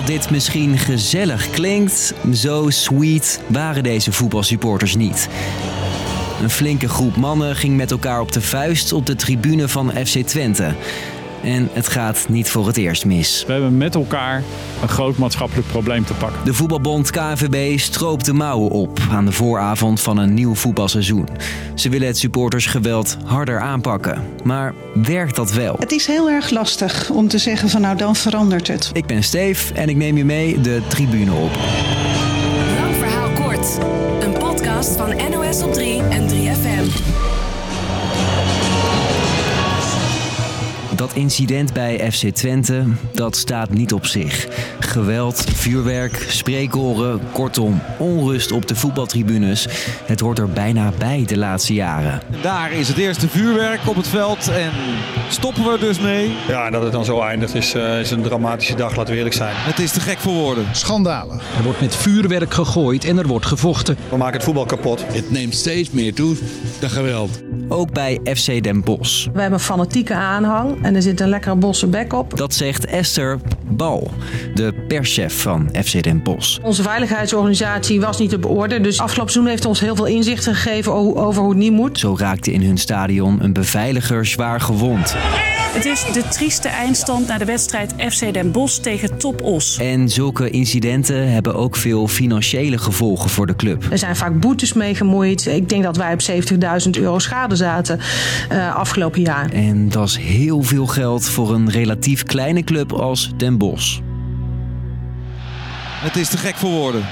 Hoewel dit misschien gezellig klinkt, zo sweet waren deze voetbalsupporters niet. Een flinke groep mannen ging met elkaar op de vuist op de tribune van FC Twente. En het gaat niet voor het eerst mis. We hebben met elkaar een groot maatschappelijk probleem te pakken. De voetbalbond KNVB stroopt de mouwen op aan de vooravond van een nieuw voetbalseizoen. Ze willen het supportersgeweld harder aanpakken. Maar werkt dat wel? Het is heel erg lastig om te zeggen van nou dan verandert het. Ik ben Steef en ik neem je mee de tribune op. Lang verhaal kort. Een podcast van NOS op 3 en 3FM. Dat incident bij FC Twente, dat staat niet op zich. Geweld, vuurwerk, spreekoren, kortom, onrust op de voetbaltribunes. Het hoort er bijna bij de laatste jaren. Daar is het eerste vuurwerk op het veld en stoppen we dus mee. Ja, en dat het dan zo eindigt is, eh, is een dramatische dag, laten we eerlijk zijn. Het is te gek voor woorden. Schandalig. Er wordt met vuurwerk gegooid en er wordt gevochten. We maken het voetbal kapot. Het neemt steeds meer toe, dat geweld. Ook bij FC Den Bosch. We hebben een fanatieke aanhang en er zit een lekkere bosse bek op. Dat zegt Esther Bal, de perschef van FC Den Bosch. Onze veiligheidsorganisatie was niet op orde, dus afgelopen seizoen heeft ons heel veel inzichten gegeven over hoe het niet moet. Zo raakte in hun stadion een beveiliger zwaar gewond. Het is de trieste eindstand na de wedstrijd FC Den Bosch tegen Top Os. En zulke incidenten hebben ook veel financiële gevolgen voor de club. Er zijn vaak boetes mee gemoeid. Ik denk dat wij op 70.000 euro schade zaten eh, afgelopen jaar. En dat is heel veel geld voor een relatief kleine club als Den Bosch. Het is te gek voor woorden.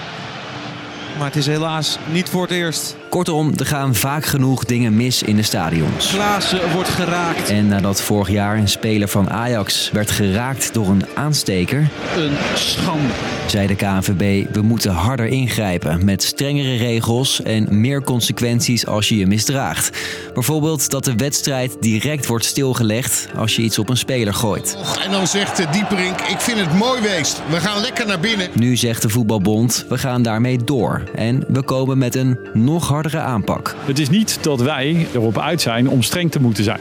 Maar het is helaas niet voor het eerst. Kortom, er gaan vaak genoeg dingen mis in de stadions. Klaassen wordt geraakt. En nadat vorig jaar een speler van Ajax werd geraakt door een aansteker, Een schande. zei de KNVB: we moeten harder ingrijpen met strengere regels en meer consequenties als je je misdraagt. Bijvoorbeeld dat de wedstrijd direct wordt stilgelegd als je iets op een speler gooit. En dan zegt de Dieperink, ik vind het mooi weest. We gaan lekker naar binnen. Nu zegt de voetbalbond: we gaan daarmee door en we komen met een nog hardere aanpak. Het is niet dat wij erop uit zijn om streng te moeten zijn.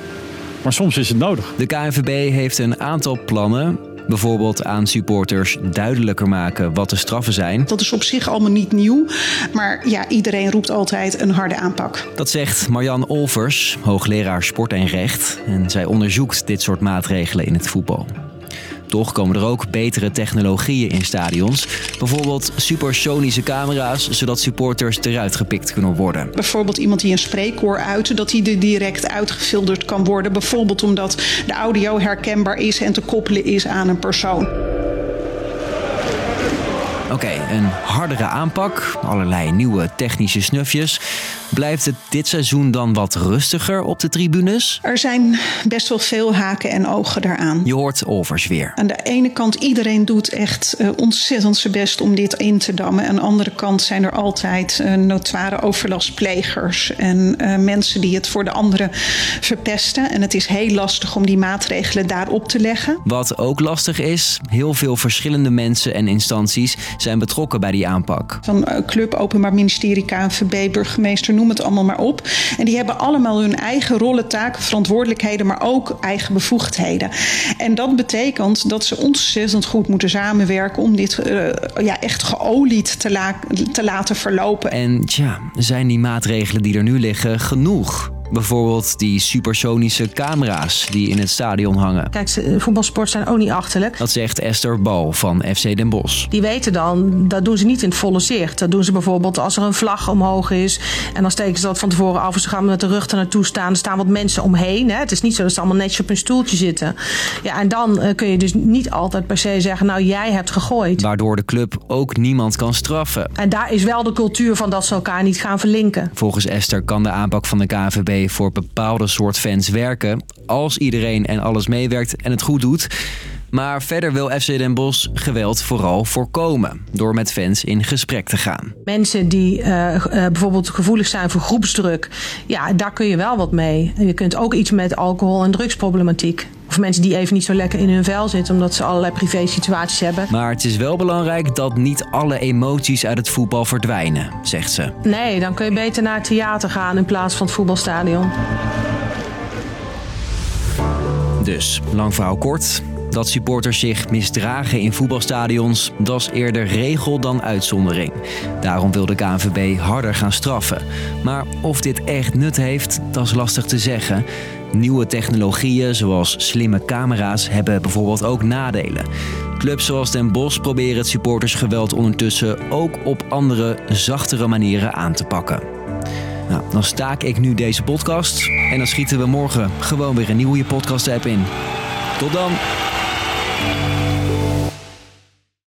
Maar soms is het nodig. De KNVB heeft een aantal plannen. Bijvoorbeeld aan supporters duidelijker maken wat de straffen zijn. Dat is op zich allemaal niet nieuw. Maar ja, iedereen roept altijd een harde aanpak. Dat zegt Marjan Olvers, hoogleraar sport en recht. En zij onderzoekt dit soort maatregelen in het voetbal. Toch komen er ook betere technologieën in stadions. Bijvoorbeeld supersonische camera's, zodat supporters eruit gepikt kunnen worden. Bijvoorbeeld iemand die een spreekkoor uit, dat die er direct uitgefilterd kan worden. Bijvoorbeeld omdat de audio herkenbaar is en te koppelen is aan een persoon. Oké, een hardere aanpak, allerlei nieuwe technische snufjes. Blijft het dit seizoen dan wat rustiger op de tribunes? Er zijn best wel veel haken en ogen daaraan. Je hoort Olvers weer. Aan de ene kant, iedereen doet echt eh, ontzettend zijn best om dit in te dammen. Aan de andere kant zijn er altijd eh, notoire overlastplegers en eh, mensen die het voor de anderen verpesten. En het is heel lastig om die maatregelen daarop te leggen. Wat ook lastig is, heel veel verschillende mensen en instanties betrokken bij die aanpak. Van eh, club, openbaar ministerie, KNVB, burgemeester, noem het allemaal maar op. En die hebben allemaal hun eigen rollen, taken, verantwoordelijkheden, maar ook eigen bevoegdheden. En dat betekent dat ze ontzettend goed moeten samenwerken om dit eh, ja, echt geolied te, la- te laten verlopen. En tja, zijn die maatregelen die er nu liggen genoeg? Bijvoorbeeld die supersonische camera's die in het stadion hangen. Kijk, ze- voetbalsport zijn ook niet achterlijk. Dat zegt Esther Bal van FC Den Bosch. Die weten dan, dat doen ze niet in het volle zicht. Dat doen ze bijvoorbeeld als er een vlag omhoog is. En dan steken ze dat van tevoren af. En ze gaan met de rug er naartoe staan. Er staan wat mensen omheen. Hè. Het is niet zo dat ze allemaal netjes op een stoeltje zitten. Ja, en dan eh, kun je dus niet altijd per se zeggen... nou, jij hebt gegooid. Waardoor de club ook niemand kan straffen. En daar is wel de cultuur van dat ze elkaar niet gaan verlinken. Volgens Esther kan de aanpak van de Voor bepaalde soort fans werken. Als iedereen en alles meewerkt en het goed doet. Maar verder wil FC Den Bosch geweld vooral voorkomen. Door met fans in gesprek te gaan. Mensen die eh, eh, bijvoorbeeld gevoelig zijn voor groepsdruk. Ja, daar kun je wel wat mee. Je kunt ook iets met alcohol- en drugsproblematiek. Of mensen die even niet zo lekker in hun vel zitten... omdat ze allerlei privé-situaties hebben. Maar het is wel belangrijk dat niet alle emoties uit het voetbal verdwijnen, zegt ze. Nee, dan kun je beter naar het theater gaan in plaats van het voetbalstadion. Dus, lang verhaal kort. Dat supporters zich misdragen in voetbalstadions, dat is eerder regel dan uitzondering. Daarom wil de KNVB harder gaan straffen. Maar of dit echt nut heeft, dat is lastig te zeggen. Nieuwe technologieën zoals slimme camera's hebben bijvoorbeeld ook nadelen. Clubs zoals Den Bosch proberen het supportersgeweld ondertussen ook op andere, zachtere manieren aan te pakken. Nou, dan staak ik nu deze podcast en dan schieten we morgen gewoon weer een nieuwe podcast-app in. Tot dan!